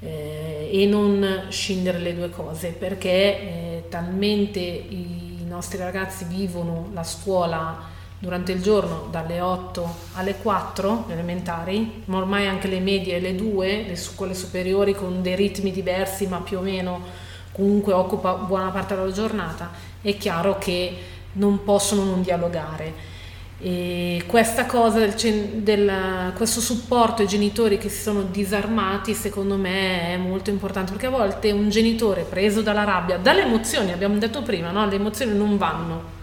eh, e non scindere le due cose perché eh, talmente i nostri ragazzi vivono la scuola durante il giorno dalle 8 alle 4 elementari, ma ormai anche le medie e le 2, le scuole superiori con dei ritmi diversi ma più o meno comunque occupa buona parte della giornata, è chiaro che non possono non dialogare. E questa cosa del, del, questo supporto ai genitori che si sono disarmati secondo me è molto importante perché a volte un genitore preso dalla rabbia, dalle emozioni, abbiamo detto prima, no? le emozioni non vanno,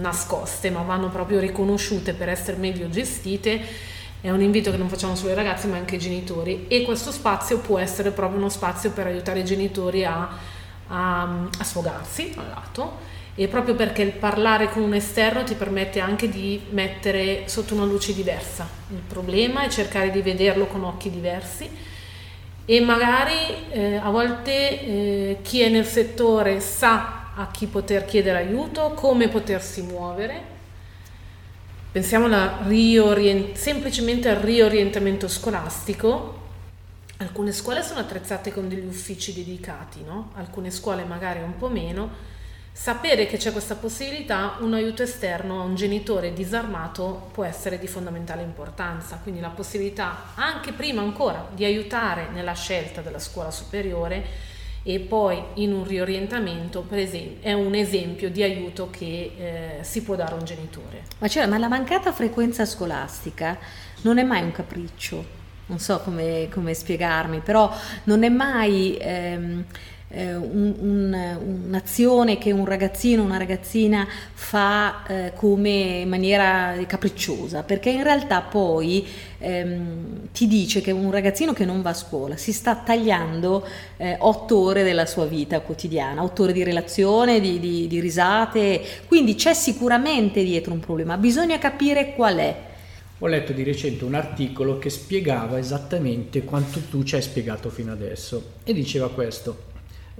nascoste, ma vanno proprio riconosciute per essere meglio gestite. È un invito che non facciamo solo ai ragazzi, ma anche ai genitori. E questo spazio può essere proprio uno spazio per aiutare i genitori a, a, a sfogarsi, da un lato, e proprio perché il parlare con un esterno ti permette anche di mettere sotto una luce diversa il problema e cercare di vederlo con occhi diversi e magari eh, a volte eh, chi è nel settore sa a chi poter chiedere aiuto, come potersi muovere. Pensiamo riorient- semplicemente al riorientamento scolastico. Alcune scuole sono attrezzate con degli uffici dedicati, no? alcune scuole magari un po' meno Sapere che c'è questa possibilità, un aiuto esterno a un genitore disarmato può essere di fondamentale importanza, quindi la possibilità anche prima ancora di aiutare nella scelta della scuola superiore e poi in un riorientamento, esempio, è un esempio di aiuto che eh, si può dare a un genitore. Ma, cioè, ma la mancata frequenza scolastica non è mai un capriccio, non so come, come spiegarmi, però non è mai... Ehm, eh, un, un, un'azione che un ragazzino o una ragazzina fa eh, come in maniera capricciosa, perché in realtà poi ehm, ti dice che un ragazzino che non va a scuola si sta tagliando eh, otto ore della sua vita quotidiana, otto ore di relazione, di, di, di risate, quindi c'è sicuramente dietro un problema, bisogna capire qual è. Ho letto di recente un articolo che spiegava esattamente quanto tu ci hai spiegato fino adesso e diceva questo.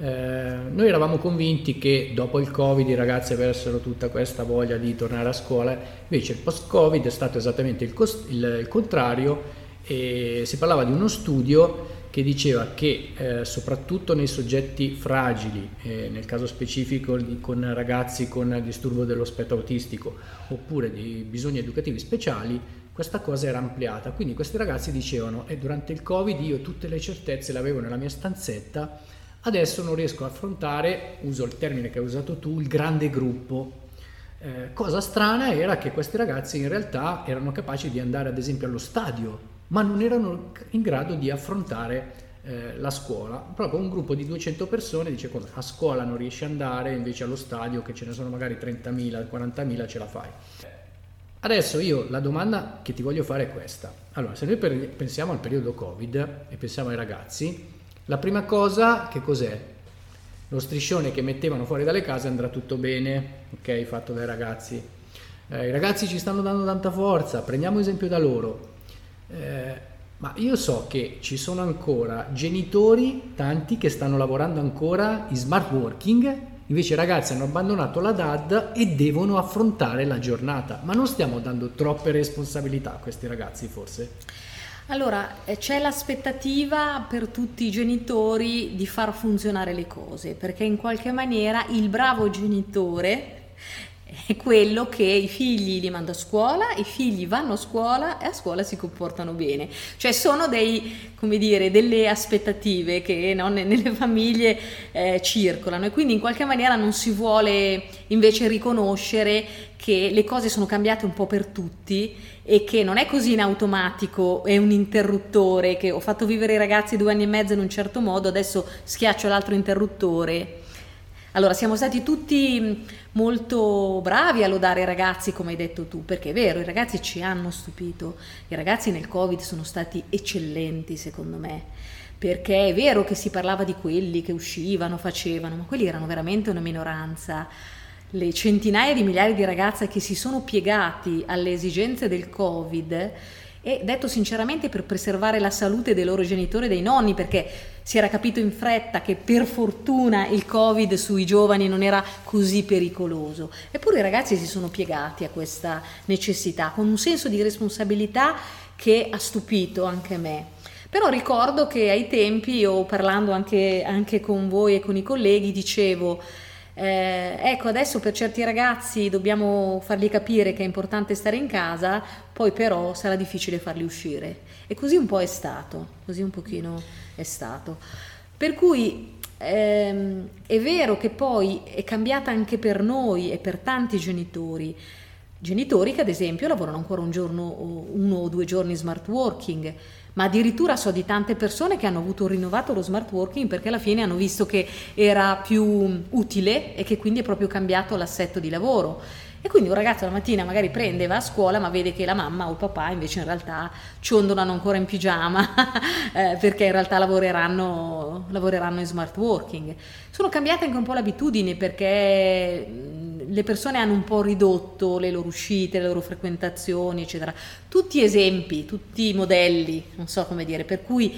Eh, noi eravamo convinti che dopo il Covid i ragazzi avessero tutta questa voglia di tornare a scuola, invece il post-Covid è stato esattamente il, cost- il, il contrario e si parlava di uno studio che diceva che eh, soprattutto nei soggetti fragili, eh, nel caso specifico di, con ragazzi con disturbo dello spettro autistico oppure di bisogni educativi speciali, questa cosa era ampliata. Quindi questi ragazzi dicevano, e eh, durante il Covid io tutte le certezze le avevo nella mia stanzetta, Adesso non riesco a affrontare, uso il termine che hai usato tu, il grande gruppo. Eh, cosa strana era che questi ragazzi in realtà erano capaci di andare ad esempio allo stadio, ma non erano in grado di affrontare eh, la scuola. Proprio un gruppo di 200 persone dice? A scuola non riesci ad andare, invece allo stadio che ce ne sono magari 30.000, 40.000 ce la fai. Adesso io la domanda che ti voglio fare è questa. Allora, se noi pensiamo al periodo Covid e pensiamo ai ragazzi, la prima cosa, che cos'è? Lo striscione che mettevano fuori dalle case andrà tutto bene, ok, fatto dai ragazzi. Eh, I ragazzi ci stanno dando tanta forza, prendiamo esempio da loro. Eh, ma io so che ci sono ancora genitori, tanti, che stanno lavorando ancora in smart working, invece i ragazzi hanno abbandonato la DAD e devono affrontare la giornata. Ma non stiamo dando troppe responsabilità a questi ragazzi, forse? Allora, eh, c'è l'aspettativa per tutti i genitori di far funzionare le cose, perché in qualche maniera il bravo genitore è quello che i figli li manda a scuola, i figli vanno a scuola e a scuola si comportano bene. Cioè sono dei, dire, delle aspettative che no, nelle famiglie eh, circolano e quindi in qualche maniera non si vuole invece riconoscere che le cose sono cambiate un po' per tutti e che non è così in automatico, è un interruttore che ho fatto vivere i ragazzi due anni e mezzo in un certo modo, adesso schiaccio l'altro interruttore allora, siamo stati tutti molto bravi a lodare i ragazzi, come hai detto tu, perché è vero, i ragazzi ci hanno stupito. I ragazzi nel Covid sono stati eccellenti, secondo me, perché è vero che si parlava di quelli che uscivano, facevano, ma quelli erano veramente una minoranza. Le centinaia di migliaia di ragazze che si sono piegati alle esigenze del Covid e detto sinceramente per preservare la salute dei loro genitori e dei nonni, perché si era capito in fretta che per fortuna il Covid sui giovani non era così pericoloso. Eppure i ragazzi si sono piegati a questa necessità con un senso di responsabilità che ha stupito anche me. Però ricordo che ai tempi, io parlando anche, anche con voi e con i colleghi, dicevo eh, ecco, adesso per certi ragazzi dobbiamo fargli capire che è importante stare in casa, poi però sarà difficile farli uscire. E così un po' è stato, così un pochino è stato. Per cui ehm, è vero che poi è cambiata anche per noi e per tanti genitori. Genitori che ad esempio lavorano ancora un giorno, uno o due giorni smart working, ma addirittura so di tante persone che hanno avuto rinnovato lo smart working perché alla fine hanno visto che era più utile e che quindi è proprio cambiato l'assetto di lavoro. E quindi un ragazzo la mattina magari prende, va a scuola, ma vede che la mamma o il papà invece in realtà ciondolano ancora in pigiama [laughs] eh, perché in realtà lavoreranno, lavoreranno in smart working. Sono cambiate anche un po' le abitudini perché le persone hanno un po' ridotto le loro uscite, le loro frequentazioni, eccetera. Tutti esempi, tutti modelli, non so come dire, per cui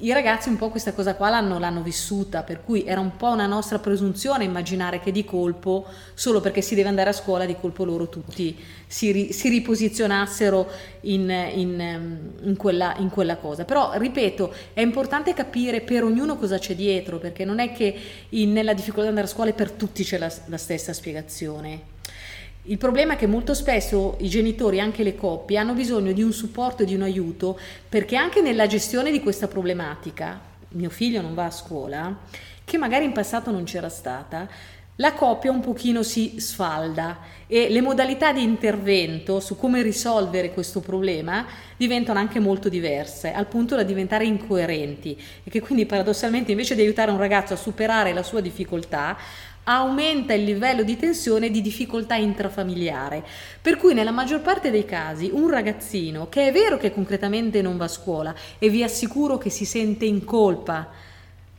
i ragazzi un po' questa cosa qua l'hanno, l'hanno, vissuta, per cui era un po' una nostra presunzione immaginare che di colpo, solo perché si deve andare a scuola, di colpo loro tutti si, ri, si riposizionassero in, in, in, quella, in, quella, cosa. Però, ripeto, è importante capire per ognuno cosa c'è dietro, perché non è che nella difficoltà di andare a scuola per tutti c'è la, la stessa spiegazione. Il problema è che molto spesso i genitori, anche le coppie, hanno bisogno di un supporto e di un aiuto perché anche nella gestione di questa problematica, mio figlio non va a scuola, che magari in passato non c'era stata, la coppia un pochino si sfalda e le modalità di intervento su come risolvere questo problema diventano anche molto diverse, al punto da diventare incoerenti e che quindi paradossalmente invece di aiutare un ragazzo a superare la sua difficoltà, aumenta il livello di tensione e di difficoltà intrafamiliare. Per cui nella maggior parte dei casi un ragazzino che è vero che concretamente non va a scuola e vi assicuro che si sente in colpa,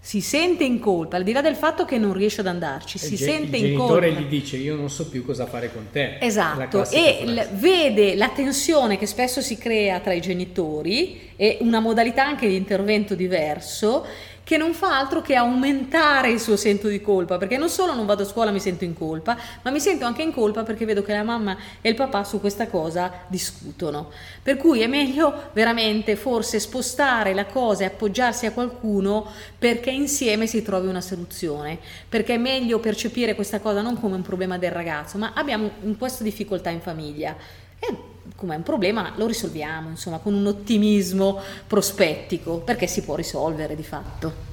si sente in colpa, al di là del fatto che non riesce ad andarci, il si ge- sente in colpa. Il genitore gli dice io non so più cosa fare con te. Esatto, e l- vede la tensione che spesso si crea tra i genitori e una modalità anche di intervento diverso che non fa altro che aumentare il suo senso di colpa, perché non solo non vado a scuola mi sento in colpa, ma mi sento anche in colpa perché vedo che la mamma e il papà su questa cosa discutono. Per cui è meglio veramente forse spostare la cosa e appoggiarsi a qualcuno perché insieme si trovi una soluzione, perché è meglio percepire questa cosa non come un problema del ragazzo, ma abbiamo questa difficoltà in famiglia. E come un problema lo risolviamo, insomma, con un ottimismo prospettico, perché si può risolvere di fatto.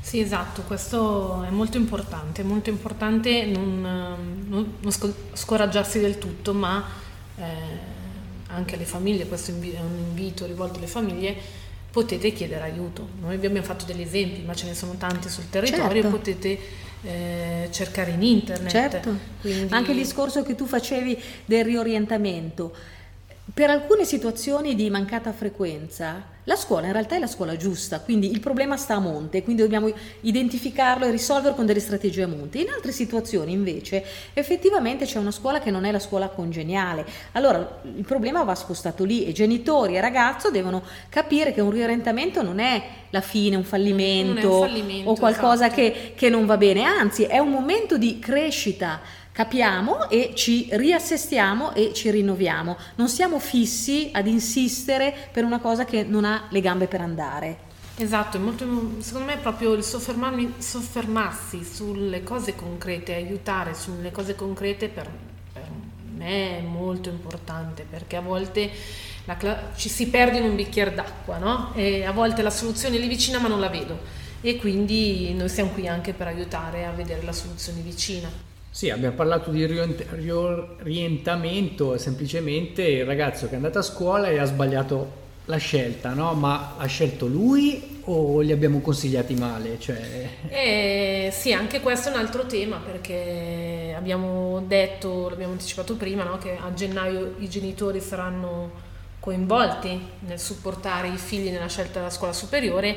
Sì, esatto, questo è molto importante, è molto importante non, non, non scoraggiarsi del tutto, ma eh, anche alle famiglie, questo è un invito rivolto alle famiglie, potete chiedere aiuto. Noi abbiamo fatto degli esempi, ma ce ne sono tanti sul territorio, certo. potete eh, cercare in internet. Certo, Quindi... anche il discorso che tu facevi del riorientamento per alcune situazioni di mancata frequenza, la scuola in realtà è la scuola giusta, quindi il problema sta a monte, quindi dobbiamo identificarlo e risolverlo con delle strategie a monte. In altre situazioni invece effettivamente c'è una scuola che non è la scuola congeniale, allora il problema va spostato lì e genitori e ragazzo devono capire che un riorientamento non è la fine, un fallimento, un fallimento o qualcosa esatto. che, che non va bene, anzi è un momento di crescita capiamo e ci riassestiamo e ci rinnoviamo. Non siamo fissi ad insistere per una cosa che non ha le gambe per andare. Esatto, molto, secondo me proprio il soffermarsi sulle cose concrete, aiutare sulle cose concrete per, per me è molto importante perché a volte la, ci si perde in un bicchiere d'acqua, no? E a volte la soluzione è lì vicina ma non la vedo e quindi noi siamo qui anche per aiutare a vedere la soluzione vicina. Sì, abbiamo parlato di riorientamento, semplicemente il ragazzo che è andato a scuola e ha sbagliato la scelta, no? Ma ha scelto lui o gli abbiamo consigliati male? Cioè... [laughs] Eh, sì, anche questo è un altro tema perché abbiamo detto, l'abbiamo anticipato prima, no? che a gennaio i genitori saranno coinvolti nel supportare i figli nella scelta della scuola superiore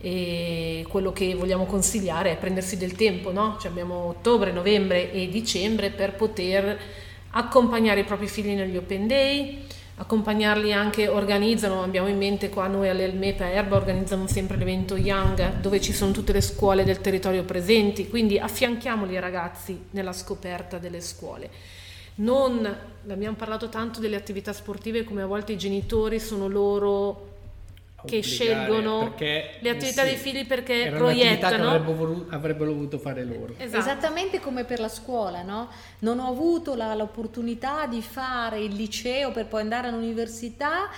e quello che vogliamo consigliare è prendersi del tempo, no? cioè abbiamo ottobre, novembre e dicembre per poter accompagnare i propri figli negli open day, accompagnarli anche, organizzano, abbiamo in mente qua noi all'Elmepa Erba organizzano sempre l'evento Young dove ci sono tutte le scuole del territorio presenti, quindi affianchiamoli ragazzi nella scoperta delle scuole. Non, abbiamo parlato tanto delle attività sportive come a volte i genitori sono loro che scelgono le attività sì, dei figli perché proiettano. Che avrebbero, voluto, avrebbero voluto fare loro. Esatto. Esattamente come per la scuola, no? Non ho avuto la, l'opportunità di fare il liceo per poi andare all'università,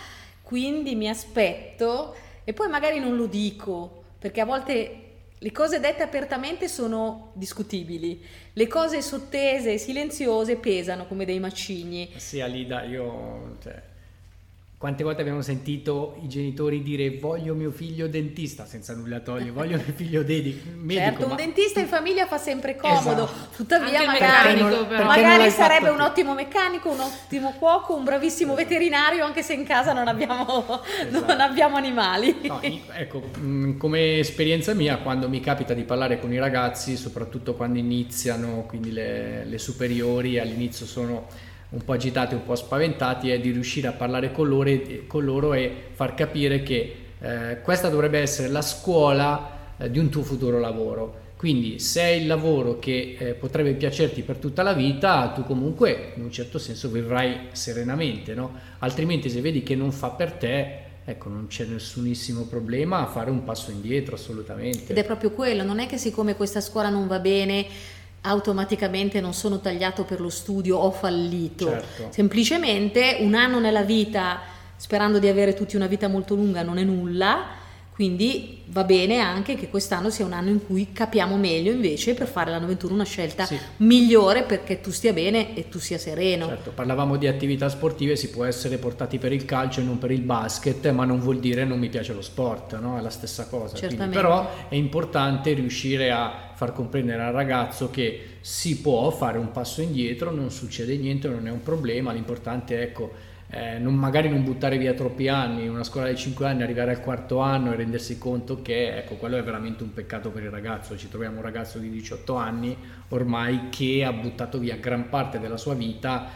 quindi mi aspetto e poi magari non lo dico, perché a volte le cose dette apertamente sono discutibili, le cose sottese e silenziose pesano come dei macigni. Sì, Alida, io... Cioè quante volte abbiamo sentito i genitori dire voglio mio figlio dentista senza nulla togliere, [laughs] voglio mio figlio dedi- medico. Certo, ma... un dentista in famiglia fa sempre comodo, Esatto. tuttavia Anche magari, meccanico, non magari sarebbe un ottimo meccanico, un ottimo cuoco, un bravissimo veterinario, anche se in casa non abbiamo, non Esatto. abbiamo animali. No, ecco, mh, come esperienza mia, quando mi capita di parlare con i ragazzi, soprattutto quando iniziano, quindi le, le superiori, all'inizio sono un po' agitati, un po' spaventati, è di riuscire a parlare con loro e, con loro e far capire che eh, questa dovrebbe essere la scuola eh, di un tuo futuro lavoro. Quindi se è il lavoro che eh, potrebbe piacerti per tutta la vita, tu comunque in un certo senso vivrai serenamente, no? Altrimenti se vedi che non fa per te, ecco, non c'è nessunissimo problema a fare un passo indietro, assolutamente. Ed è proprio quello, non è che siccome questa scuola non va bene automaticamente non sono tagliato per lo studio, ho fallito. Certo. Semplicemente un anno nella vita, sperando di avere tutti una vita molto lunga, non è nulla. Quindi va bene anche che quest'anno sia un anno in cui capiamo meglio invece per fare l'anno 21 una scelta Sì. migliore perché tu stia bene e tu sia sereno. Certo, parlavamo di attività sportive, si può essere portati per il calcio e non per il basket, ma non vuol dire non mi piace lo sport, no? È la stessa cosa. Quindi, però è importante riuscire a far comprendere al ragazzo che si può fare un passo indietro, non succede niente, non è un problema, l'importante è ecco, eh, non- magari non buttare via troppi anni, una scuola di 5 anni, arrivare al quarto anno e rendersi conto che ecco, quello è veramente un peccato per il ragazzo. Ci troviamo un ragazzo di 18 anni ormai che ha buttato via gran parte della sua vita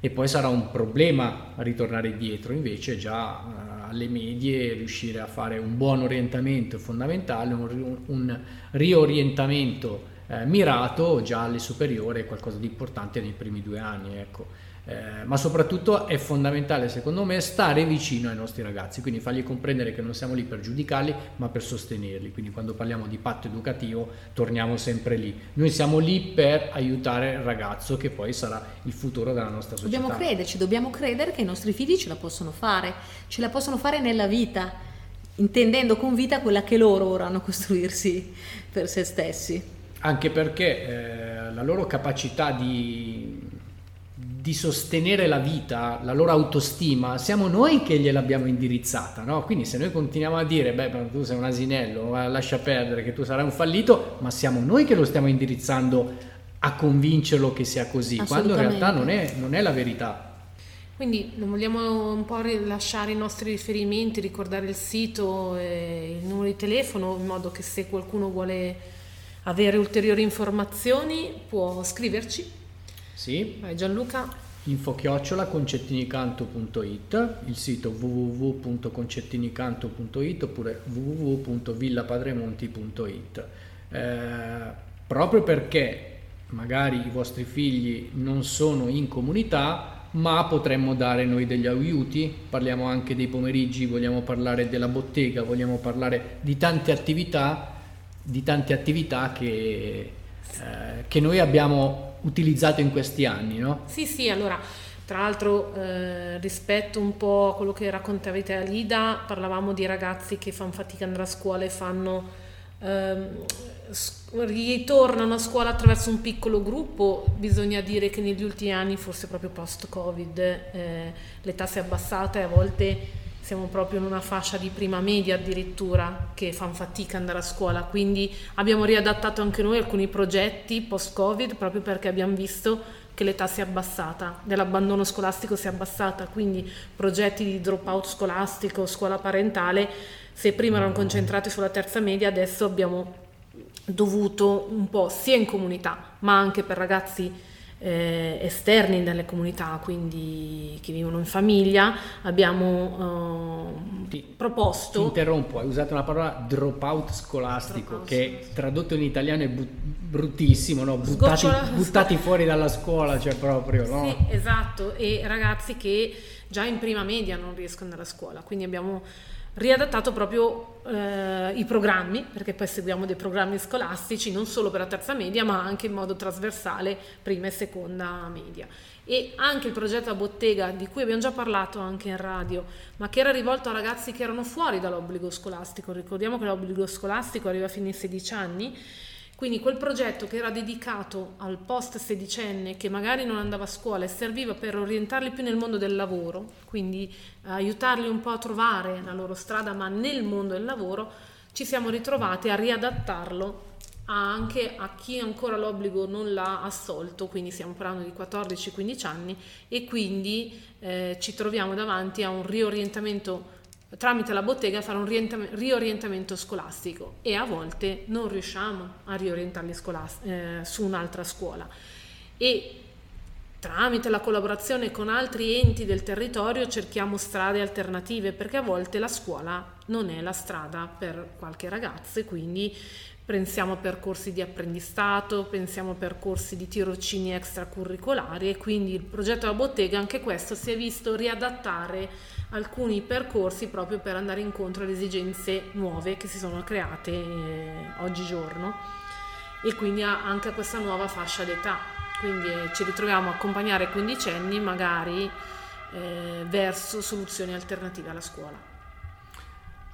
e poi sarà un problema ritornare indietro. Invece già eh, alle medie riuscire a fare un buon orientamento è fondamentale, un, un riorientamento eh, mirato già alle superiori è qualcosa di importante nei primi due anni. Ecco. Eh, ma soprattutto è fondamentale secondo me stare vicino ai nostri ragazzi, quindi fargli comprendere che non siamo lì per giudicarli ma per sostenerli, quindi quando parliamo di patto educativo torniamo sempre lì, noi siamo lì per aiutare il ragazzo che poi sarà il futuro della nostra società. Dobbiamo crederci, dobbiamo credere che i nostri figli ce la possono fare, ce la possono fare nella vita, intendendo con vita quella che loro vorranno costruirsi per se stessi. Anche perché eh, la loro capacità di, di sostenere la vita, la loro autostima, siamo noi che gliel'abbiamo indirizzata, no? Quindi se noi continuiamo a dire, beh, tu sei un asinello, lascia perdere che tu sarai un fallito, ma siamo noi che lo stiamo indirizzando a convincerlo che sia così, quando in realtà non è, non è la verità. Quindi vogliamo un po' rilasciare i nostri riferimenti, ricordare il sito e il numero di telefono in modo che se qualcuno vuole avere ulteriori informazioni può scriverci. Sì, Vai Gianluca. info chiocciola concettinicanto.it, il sito www.concettinicanto.it oppure www.villapadremonti.it. Eh, proprio perché magari i vostri figli non sono in comunità, ma potremmo dare noi degli aiuti, parliamo anche dei pomeriggi, vogliamo parlare della bottega, vogliamo parlare di tante attività, di tante attività che, eh, che noi abbiamo utilizzato in questi anni, no? Sì, sì, allora, tra l'altro eh, rispetto un po' a quello che raccontavi te Alida, parlavamo di ragazzi che fanno fatica ad andare a scuola e fanno, ehm, ritornano a scuola attraverso un piccolo gruppo, bisogna dire che negli ultimi anni, forse proprio post-Covid, eh, l'età si è abbassata e a volte siamo proprio in una fascia di prima media addirittura che fanno fatica ad andare a scuola, quindi abbiamo riadattato anche noi alcuni progetti post-Covid proprio perché abbiamo visto che l'età si è abbassata, dell'abbandono scolastico si è abbassata, quindi progetti di dropout scolastico, scuola parentale, se prima erano concentrati sulla terza media, adesso abbiamo dovuto un po' sia in comunità, ma anche per ragazzi eh, esterni dalle comunità, quindi che vivono in famiglia, abbiamo eh, Ti- Ti proposto interrompo, hai usato una parola dropout scolastico Dropout che scolastico. tradotto in italiano è bu- bruttissimo, no? buttati, buttati fuori dalla scuola, cioè proprio, no? Sì, esatto, e ragazzi che già in prima media non riescono andare a scuola, quindi abbiamo riadattato proprio eh, i programmi, perché poi seguiamo dei programmi scolastici non solo per la terza media, ma anche in modo trasversale prima e seconda media. E anche il progetto a bottega, di cui abbiamo già parlato anche in radio, ma che era rivolto a ragazzi che erano fuori dall'obbligo scolastico. Ricordiamo che l'obbligo scolastico arriva fino ai 16 anni Quindi quel progetto che era dedicato al post sedicenne che magari non andava a scuola e serviva per orientarli più nel mondo del lavoro, quindi aiutarli un po' a trovare la loro strada ma nel mondo del lavoro, ci siamo ritrovati a riadattarlo anche a chi ancora l'obbligo non l'ha assolto, quindi stiamo parlando di 14-15 anni e quindi eh, ci troviamo davanti a un riorientamento tramite la bottega fare un riorientamento scolastico e a volte non riusciamo a riorientarli scolas- eh, su un'altra scuola. E tramite la collaborazione con altri enti del territorio cerchiamo strade alternative perché a volte la scuola non è la strada per qualche ragazzo e quindi pensiamo a percorsi di apprendistato, pensiamo a percorsi di tirocini extracurricolari e quindi il progetto della bottega anche questo si è visto riadattare alcuni percorsi proprio per andare incontro alle esigenze nuove che si sono create eh, oggigiorno e quindi anche a questa nuova fascia d'età. Quindi eh, ci ritroviamo a accompagnare quindicenni magari eh, verso soluzioni alternative alla scuola.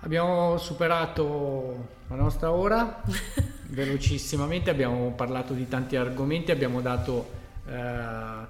Abbiamo superato la nostra ora [laughs] velocissimamente, abbiamo parlato di tanti argomenti, abbiamo dato eh,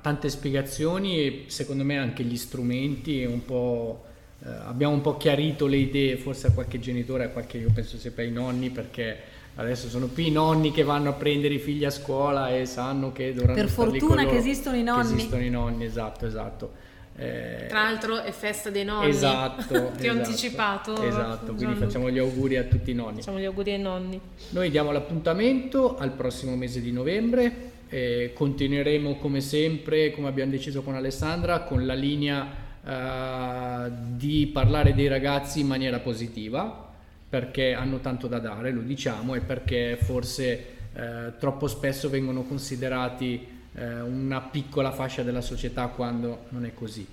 tante spiegazioni e secondo me anche gli strumenti, un po', eh, abbiamo un po' chiarito le idee forse a qualche genitore, a qualche, io penso sempre ai nonni perché adesso sono più i nonni che vanno a prendere i figli a scuola e sanno che dovranno per fortuna che esistono i nonni. che esistono i nonni esatto esatto eh, Tra l'altro è festa dei nonni. Esatto. [laughs] Ti esatto, ho anticipato. Esatto, quindi facciamo gli auguri a tutti i nonni. Facciamo gli auguri ai nonni. Noi diamo l'appuntamento al prossimo mese di novembre. Eh, continueremo come sempre, come abbiamo deciso con Alessandra, con la linea eh, di parlare dei ragazzi in maniera positiva perché hanno tanto da dare, lo diciamo, e perché forse eh, troppo spesso vengono considerati eh, una piccola fascia della società quando non è così.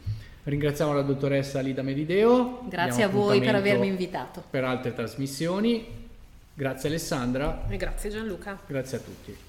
Ringraziamo la dottoressa Lida Medideo. Grazie a voi per avermi invitato. Per altre trasmissioni. Grazie Alessandra. E grazie Gianluca. Grazie a tutti.